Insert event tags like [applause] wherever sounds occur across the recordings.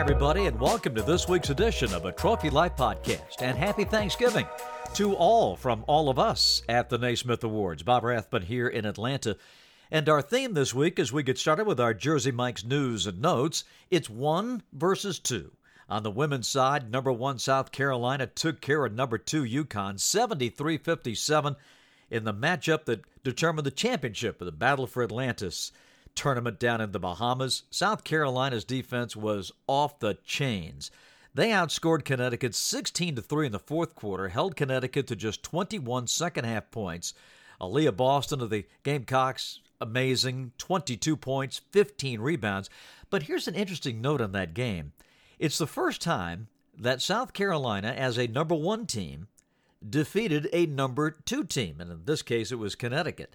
Hi, everybody, and welcome to this week's edition of a Trophy Life podcast. And happy Thanksgiving to all from all of us at the Naismith Awards. Bob Rathbun here in Atlanta. And our theme this week, as we get started with our Jersey Mike's news and notes, it's one versus two. On the women's side, number one South Carolina took care of number two UConn 73 57 in the matchup that determined the championship of the Battle for Atlantis tournament down in the Bahamas. South Carolina's defense was off the chains. They outscored Connecticut 16 to 3 in the fourth quarter, held Connecticut to just 21 second half points. Aliyah Boston of the Gamecocks, amazing, 22 points, 15 rebounds. But here's an interesting note on that game. It's the first time that South Carolina, as a number one team, defeated a number two team, and in this case it was Connecticut.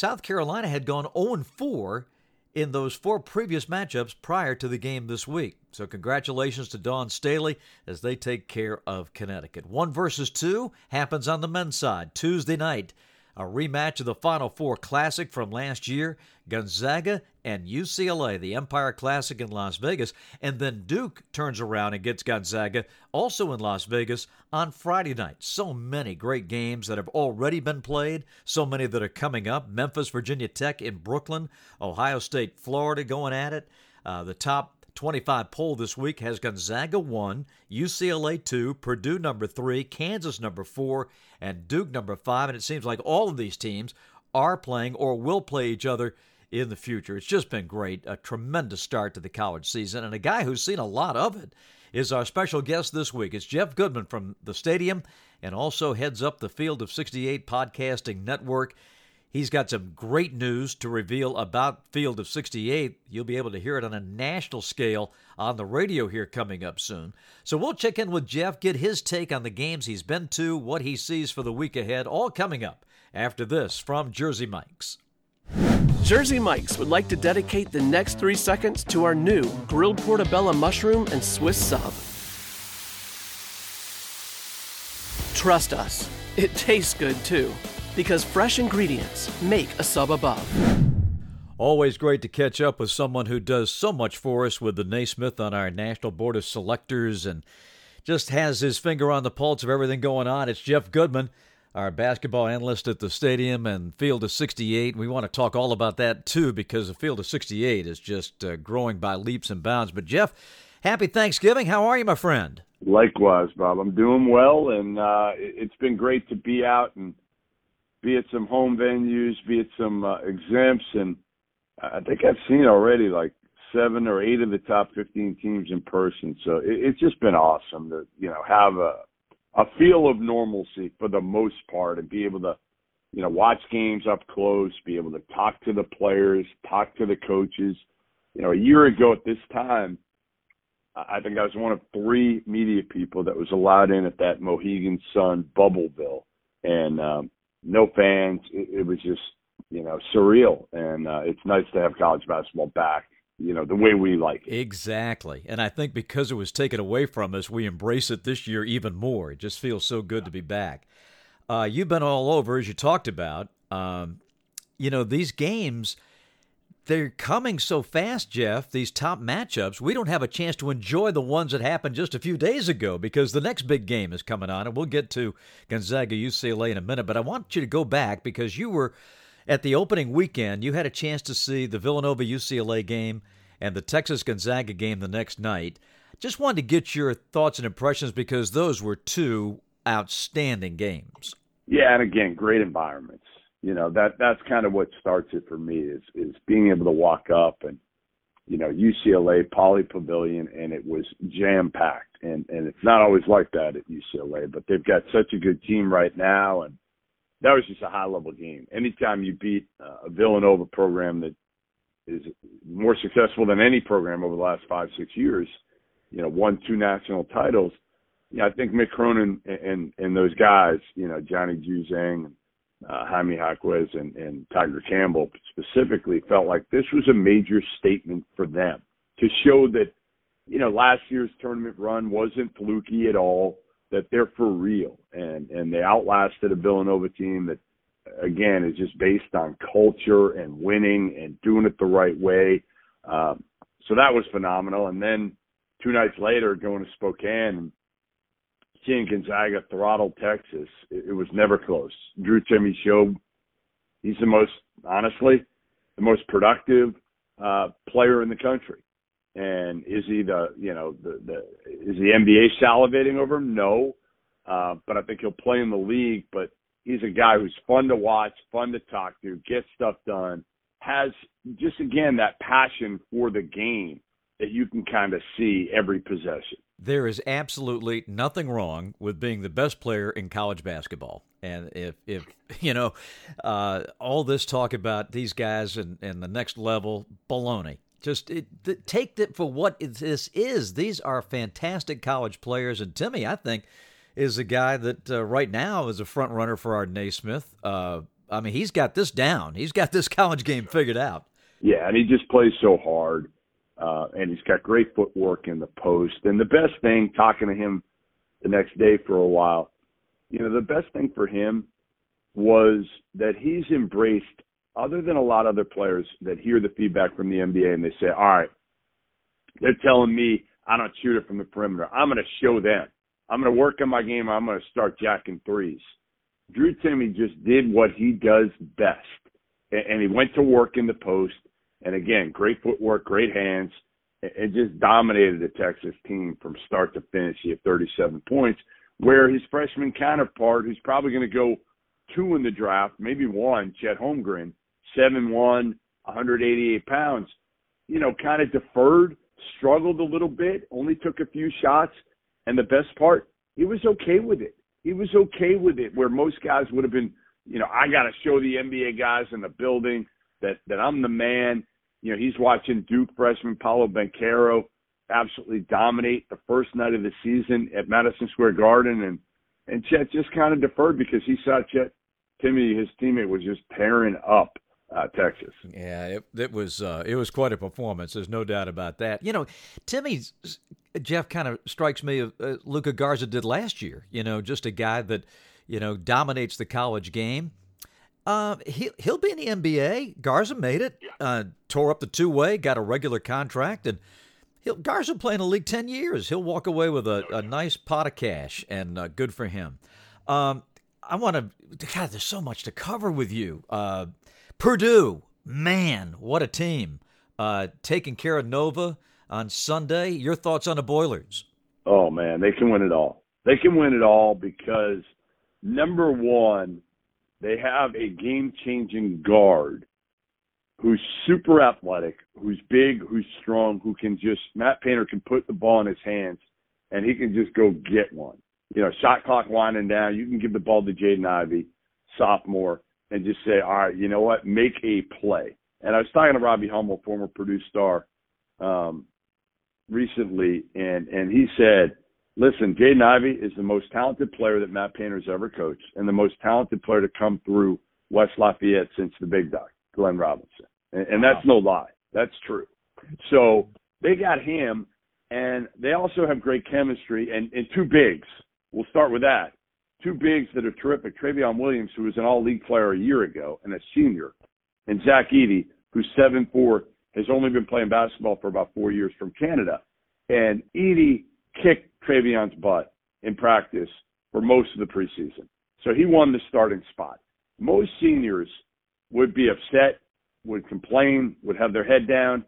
South Carolina had gone 0 4 in those four previous matchups prior to the game this week. So, congratulations to Dawn Staley as they take care of Connecticut. One versus two happens on the men's side Tuesday night a rematch of the Final Four Classic from last year, Gonzaga and UCLA, the Empire Classic in Las Vegas, and then Duke turns around and gets Gonzaga also in Las Vegas on Friday night. So many great games that have already been played, so many that are coming up. Memphis, Virginia Tech in Brooklyn, Ohio State, Florida going at it. Uh, the top 25 poll this week has Gonzaga 1, UCLA 2, Purdue number 3, Kansas number 4, and Duke number 5. And it seems like all of these teams are playing or will play each other in the future. It's just been great. A tremendous start to the college season. And a guy who's seen a lot of it is our special guest this week. It's Jeff Goodman from the stadium and also heads up the Field of 68 podcasting network. He's got some great news to reveal about Field of 68. You'll be able to hear it on a national scale on the radio here coming up soon. So we'll check in with Jeff, get his take on the games he's been to, what he sees for the week ahead, all coming up after this from Jersey Mike's. Jersey Mike's would like to dedicate the next three seconds to our new grilled portobello mushroom and Swiss sub. Trust us, it tastes good too because fresh ingredients make a sub above. Always great to catch up with someone who does so much for us with the Naismith on our National Board of Selectors and just has his finger on the pulse of everything going on. It's Jeff Goodman, our basketball analyst at the stadium and Field of 68. We want to talk all about that too because the Field of 68 is just uh, growing by leaps and bounds. But, Jeff, happy Thanksgiving. How are you, my friend? Likewise, Bob. I'm doing well, and uh, it's been great to be out and be it some home venues, be it some uh, exempts, and I think I've seen already like seven or eight of the top 15 teams in person. So it, it's just been awesome to you know have a a feel of normalcy for the most part and be able to you know watch games up close, be able to talk to the players, talk to the coaches. You know, a year ago at this time, I think I was one of three media people that was allowed in at that Mohegan Sun Bubbleville, and um, no fans. It, it was just you know surreal, and uh, it's nice to have college basketball back. You know the way we like it. Exactly, and I think because it was taken away from us, we embrace it this year even more. It just feels so good to be back. Uh, you've been all over, as you talked about. Um, you know these games they're coming so fast, Jeff, these top matchups, we don't have a chance to enjoy the ones that happened just a few days ago because the next big game is coming on, and we'll get to Gonzaga UCLA in a minute. But I want you to go back because you were at the opening weekend, you had a chance to see the Villanova UCLA game and the Texas Gonzaga game the next night. Just wanted to get your thoughts and impressions because those were two outstanding games. Yeah, and again, great environments you know that that's kind of what starts it for me is is being able to walk up and you know UCLA Pauley Pavilion and it was jam packed and and it's not always like that at UCLA but they've got such a good team right now and that was just a high level game. Anytime you beat a Villanova program that is more successful than any program over the last five six years, you know, won two national titles. Yeah, I think Mick Cronin and, and and those guys, you know, Johnny Juzang uh, Jaime Jaquez and, and Tiger Campbell specifically felt like this was a major statement for them to show that, you know, last year's tournament run wasn't fluky at all, that they're for real. And, and they outlasted a Villanova team that, again, is just based on culture and winning and doing it the right way. Um, so that was phenomenal. And then, two nights later, going to Spokane seeing Gonzaga throttle Texas, it, it was never close. Drew Timme showed he's the most, honestly, the most productive uh, player in the country. And is he the, you know, the, the is the NBA salivating over him? No, uh, but I think he'll play in the league. But he's a guy who's fun to watch, fun to talk to, get stuff done, has just again that passion for the game that you can kind of see every possession. There is absolutely nothing wrong with being the best player in college basketball. And if, if [laughs] you know, uh, all this talk about these guys and, and the next level, baloney. Just it, take it for what this is. These are fantastic college players. And Timme, I think, is a guy that uh, right now is a front runner for our Naismith. Uh, I mean, he's got this down. He's got this [laughs] college game figured out. Yeah, and he just plays so hard uh, and he's got great footwork in the post. And the best thing, talking to him the next day for a while, you know, the best thing for him was that he's embraced, other than a lot of other players that hear the feedback from the NBA and they say, all right, they're telling me I don't shoot it from the perimeter. I'm going to show them. I'm going to work on my game. I'm going to start jacking threes. Drew Timme just did what he does best, and he went to work in the post and again, great footwork, great hands, and just dominated the Texas team from start to finish. He had 37 points, where his freshman counterpart, who's probably going to go two in the draft, maybe one, Chet Holmgren, 7'1, 188 pounds, you know, kind of deferred, struggled a little bit, only took a few shots. And the best part, he was okay with it. He was okay with it, where most guys would have been, you know, I got to show the NBA guys in the building that that I'm the man. You know, he's watching Duke freshman Paolo Banchero absolutely dominate the first night of the season at Madison Square Garden, and and Chet just kind of deferred because he saw Chet Timme, his teammate, was just tearing up uh, Texas. Yeah, it, it was uh, it was quite a performance. There's no doubt about that. You know, Timme's Jeff kind of strikes me. Uh, Luka Garza did last year. You know, just a guy that you know dominates the college game. Uh, he he'll be in the NBA. Garza made it. Uh, tore up the two way, got a regular contract, and he'll Garza play in the league ten years. He'll walk away with a, a nice pot of cash, and uh, good for him. Um, I want to. God, there's so much to cover with you. Uh, Purdue, man, what a team! Uh, taking care of Nova on Sunday. Your thoughts on the Boilers? Oh man, they can win it all. They can win it all because number one they have a game changing guard who's super athletic, who's big, who's strong, who can just Matt Painter can put the ball in his hands and he can just go get one. You know, shot clock winding down, you can give the ball to Jaden Ivey, sophomore, and just say, All right, you know what, make a play. And I was talking to Robbie Hummel, former Purdue star, um, recently, and and he said listen, Jaden Ivey is the most talented player that Matt Painter's ever coached and the most talented player to come through West Lafayette since the big dog, Glenn Robinson. And, and that's no lie. That's true. So they got him, and they also have great chemistry and, and two bigs. We'll start with that. Two bigs that are terrific. Trevion Williams, who was an all league player a year ago and a senior, and Zach Edey, who's seven four, has only been playing basketball for about four years from Canada. And Edey kicked Trevion's butt in practice for most of the preseason. So he won the starting spot. Most seniors would be upset, would complain, would have their head down.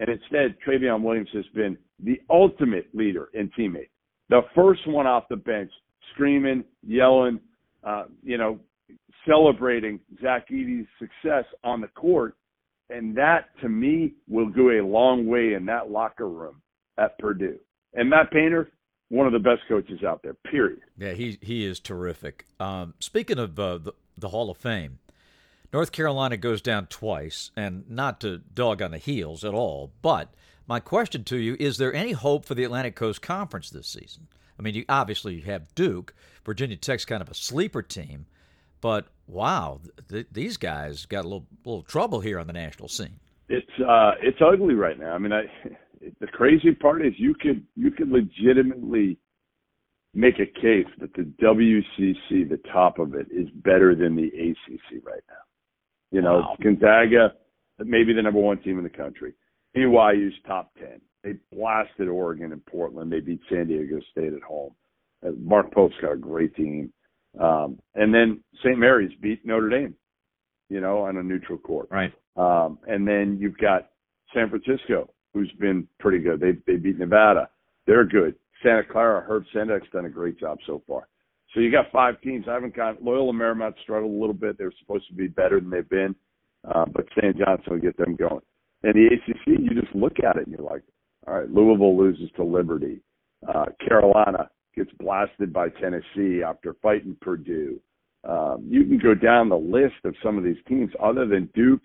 And instead, Trevion Williams has been the ultimate leader and teammate. The first one off the bench, screaming, yelling, uh, you know, celebrating Zach Edey's success on the court. And that, to me, will go a long way in that locker room at Purdue. And Matt Painter, one of the best coaches out there. Period. Yeah, he he is terrific. Um, speaking of uh, the the Hall of Fame, North Carolina goes down twice, and not to dog on the heels at all. But my question to you is: There any hope for the Atlantic Coast Conference this season? I mean, you obviously you have Duke, Virginia Tech's kind of a sleeper team, but wow, th- these guys got a little little trouble here on the national scene. It's uh, it's ugly right now. I mean, I the crazy part is you could you could legitimately make a case that the WCC, the top of it, is better than the ACC right now. You know, wow. Gonzaga, maybe the number one team in the country. BYU's top ten. they blasted Oregon and Portland. They beat San Diego State at home. Uh, Mark Pope's got a great team. Um, and then St. Mary's beat Notre Dame, you know, on a neutral court. Right. Um, and then you've got San Francisco, who's been pretty good. They they beat Nevada. They're good. Santa Clara, Herb Sendek's done a great job so far. So you got five teams. I haven't got Loyola Marymount struggled a little bit. They're supposed to be better than they've been, uh, but Stan Johnson will get them going. And the ACC, you just look at it and you're like, all right, Louisville loses to Liberty. Uh, Carolina gets blasted by Tennessee after fighting Purdue. Um, you can go down the list of some of these teams. Other than Duke,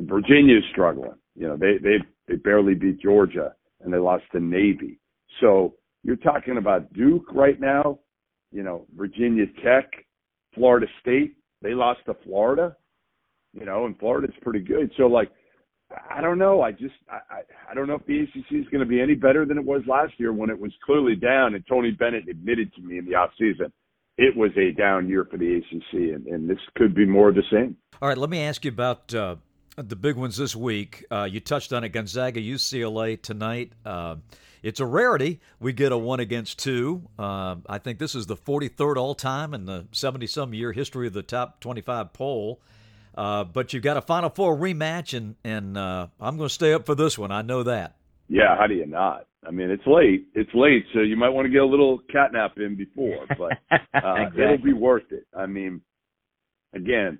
Virginia's struggling. You know, they they they barely beat Georgia and they lost to Navy. So you're talking about Duke right now. You know, Virginia Tech, Florida State. They lost to Florida. You know, and Florida's pretty good. So like I don't know. I just I, I don't know if the ACC is going to be any better than it was last year when it was clearly down. And Tony Bennett admitted to me in the off season it was a down year for the ACC, and, and this could be more of the same. All right, let me ask you about uh, the big ones this week. Uh, you touched on it, Gonzaga, UCLA tonight. Uh, it's a rarity. We get a one against two. Uh, I think this is the 43rd all time in the 70 some year history of the top 25 poll. Uh, but you've got a Final Four rematch, and and uh, I'm going to stay up for this one. I know that. Yeah, how do you not? I mean, it's late. It's late, so you might want to get a little catnap in before, but [laughs] uh, exactly. it'll be worth it. I mean, again,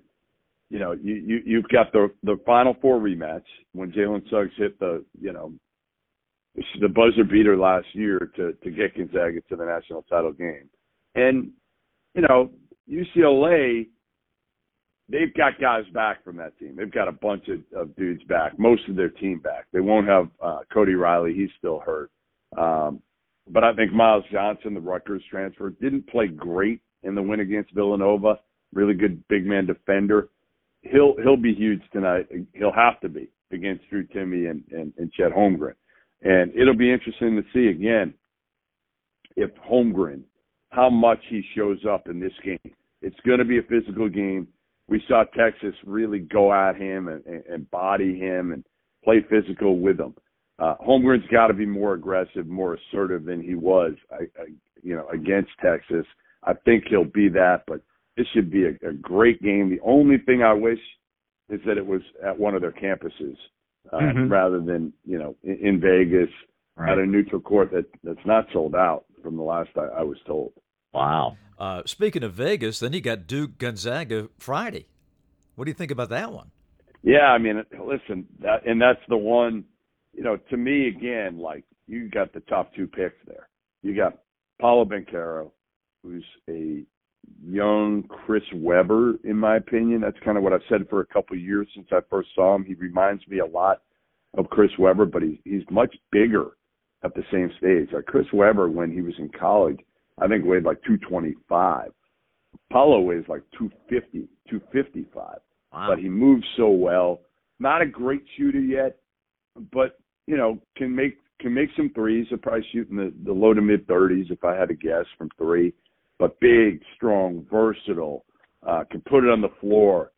you know, you, you you've got the the Final Four rematch when Jalen Suggs hit the you know the buzzer beater last year to to get Gonzaga to the national title game, and you know UCLA they've got guys back from that team. They've got a bunch of, of dudes back, most of their team back. They won't have uh, Cody Riley; he's still hurt. Um, but I think Myles Johnson, the Rutgers transfer, didn't play great in the win against Villanova. Really good big man defender. He'll he'll be huge tonight. He'll have to be against Drew Timme and, and, and Chet Holmgren. And it'll be interesting to see again if Holmgren, how much he shows up in this game. It's going to be a physical game we saw Texas really go at him and, and, and body him and play physical with him. Uh, Holmgren's got to be more aggressive, more assertive than he was, I, I, you know, against Texas. I think he'll be that, but this should be a, a great game. The only thing I wish is that it was at one of their campuses uh, mm-hmm. rather than you know in, in Vegas right. at a neutral court that that's not sold out from the last I, I was told. Wow. Uh, speaking of Vegas, then you got Duke Gonzaga Friday. What do you think about that one? Yeah, I mean, listen, that, and that's the one. You know, to me, again, like you got the top two picks there. You got Paolo Banchero, who's a young Chris Webber, in my opinion. That's kind of what I've said for a couple of years since I first saw him. He reminds me a lot of Chris Webber, but he's he's much bigger at the same stage. Like Chris Webber, when he was in college, I think weighed like 225. Paolo weighs like 250, 255. Wow. But he moves so well. Not a great shooter yet, but you know can make can make some threes. He'll probably shoot in the, the low to mid 30s if I had to guess from three. But big, strong, versatile, uh, can put it on the floor,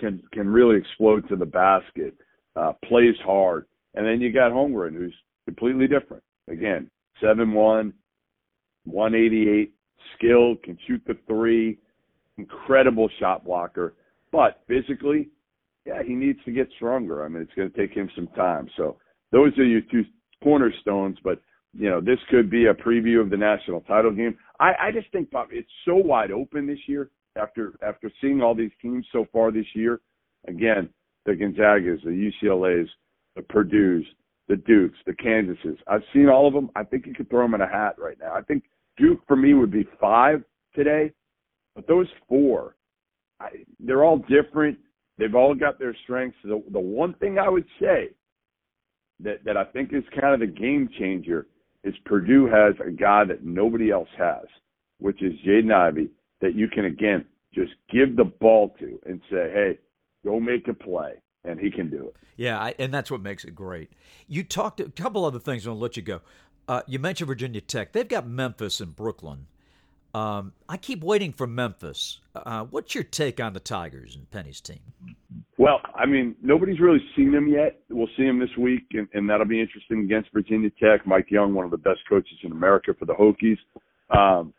can can really explode to the basket, uh, plays hard. And then you got Holmgren, who's completely different. Again, seven one, 188, skilled, can shoot the three, incredible shot blocker. But physically, yeah, he needs to get stronger. I mean, it's going to take him some time. So those are your two cornerstones. But you know, this could be a preview of the national title game. I, I just think, Bob, it's so wide open this year after after seeing all these teams so far this year. Again, the Gonzagas, the UCLA's, the Purdue's, the Dukes, the Kansases. I've seen all of them. I think you could throw them in a hat right now. I think Duke for me would be five today, but those four, I, they're all different. They've all got their strengths. The, the one thing I would say that that I think is kind of the game changer is Purdue has a guy that nobody else has, which is Jaden Ivey, that you can again just give the ball to and say, "Hey, go make a play." and he can do it. Yeah, I, and that's what makes it great. You talked a couple other things. I'll let you go. Uh, you mentioned Virginia Tech. They've got Memphis and Brooklyn. Um, I keep waiting for Memphis. Uh, what's your take on the Tigers and Penny's team? Well, I mean, nobody's really seen them yet. We'll see them this week, and, and that'll be interesting against Virginia Tech. Mike Young, one of the best coaches in America for the Hokies. Um,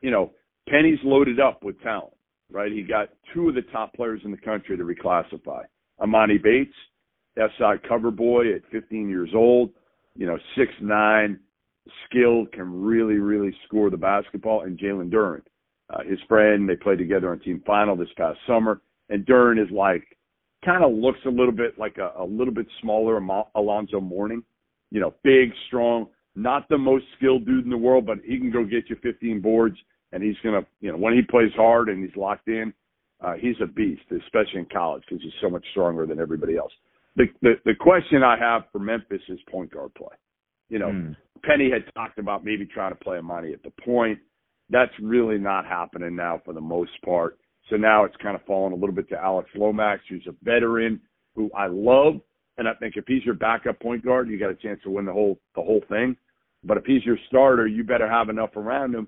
you know, Penny's loaded up with talent, right? He got two of the top players in the country to reclassify. Emoni Bates, outside cover boy at 15 years old, you know, six nine, skilled, can really, really score the basketball, and Jalen Duren, uh, his friend. They played together on team final this past summer, and Duren is like kind of looks a little bit like a, a little bit smaller Alonzo Mourning, you know, big, strong, not the most skilled dude in the world, but he can go get you 15 boards, and he's gonna, you know, when he plays hard and he's locked in, uh, he's a beast, especially in college because he's so much stronger than everybody else. The, the the question I have for Memphis is point guard play. You know, mm. Penny had talked about maybe trying to play Emoni at the point. That's really not happening now for the most part. So now it's kind of fallen a little bit to Alex Lomax, who's a veteran who I love. And I think if he's your backup point guard, you got a chance to win the whole the whole thing. But if he's your starter, you better have enough around him,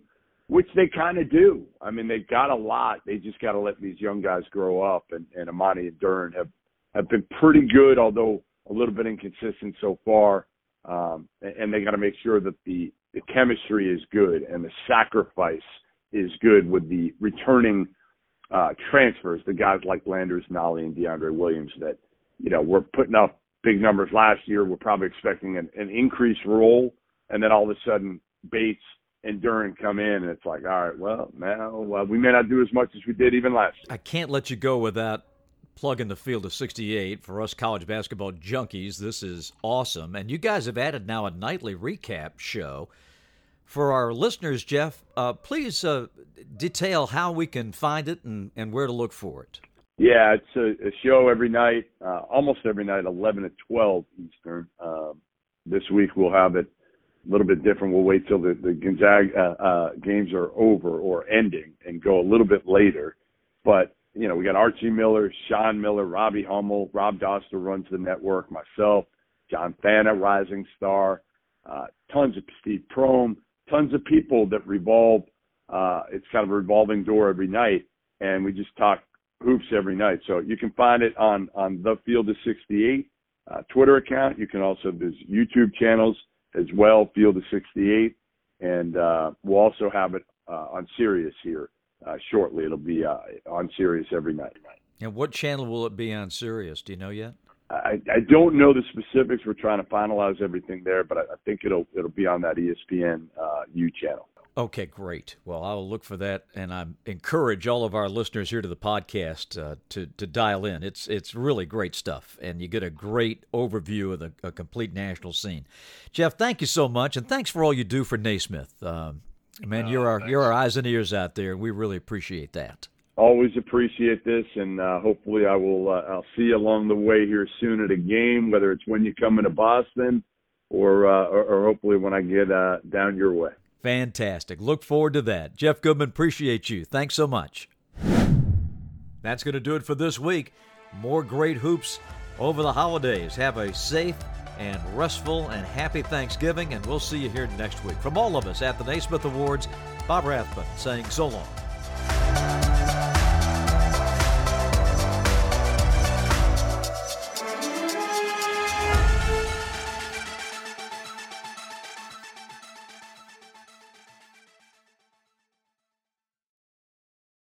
which they kind of do. I mean, they got a lot. They just got to let these young guys grow up. And, and Emoni and Duren have have been pretty good, although a little bit inconsistent so far. Um, and they got to make sure that the the chemistry is good and the sacrifice is good with the returning uh, transfers, the guys like Landers, Nolley, and DeAndre Williams that, you know, we're putting up big numbers last year. We're probably expecting an, an increased role. And then all of a sudden, Bates and Duren come in, and it's like, all right, well, now well, we may not do as much as we did even last year. I can't let you go without plugging the field of 68 for us college basketball junkies. This is awesome. And you guys have added now a nightly recap show for our listeners, Jeff, uh, please uh, detail how we can find it and, and where to look for it. Yeah, it's a, a show every night, uh, almost every night, 11 to 12 Eastern. Um, this week we'll have it a little bit different. We'll wait till the, the Gonzaga uh, uh, games are over or ending and go a little bit later. But, you know, we got Archie Miller, Sean Miller, Robbie Hummel, Rob Doster runs the network, myself, John Fanta, Rising Star, uh, tons of Steve Prohm tons of people that revolve. Uh, it's kind of a revolving door every night, and we just talk hoops every night. So you can find it on on the Field of 68 uh, Twitter account. You can also there's YouTube channels as well, Field of 68, and uh, we'll also have it uh, on Sirius here uh, shortly. It'll be uh, on Sirius every night. And what channel will it be on Sirius? Do you know yet? I, I don't know the specifics. We're trying to finalize everything there, but I, I think it'll it'll be on that ESPN uh, U channel. Okay, great. Well, I will look for that, and I encourage all of our listeners here to the podcast uh, to to dial in. It's it's really great stuff, and you get a great overview of the a complete national scene. Jeff, thank you so much, and thanks for all you do for Naismith. Um, man, uh, you're our thanks. you're our eyes and ears out there, and we really appreciate that always appreciate this, and uh, hopefully I will. Uh, I'll see you along the way here soon at a game, whether it's when you come into Boston, or uh, or, or, hopefully when I get uh, down your way. Fantastic. Look forward to that. Jeff Goodman, appreciate you. Thanks so much. That's going to do it for this week. More great hoops over the holidays. Have a safe and restful and happy Thanksgiving, and we'll see you here next week. From all of us at the Naismith Awards, Bob Rathbun saying so long.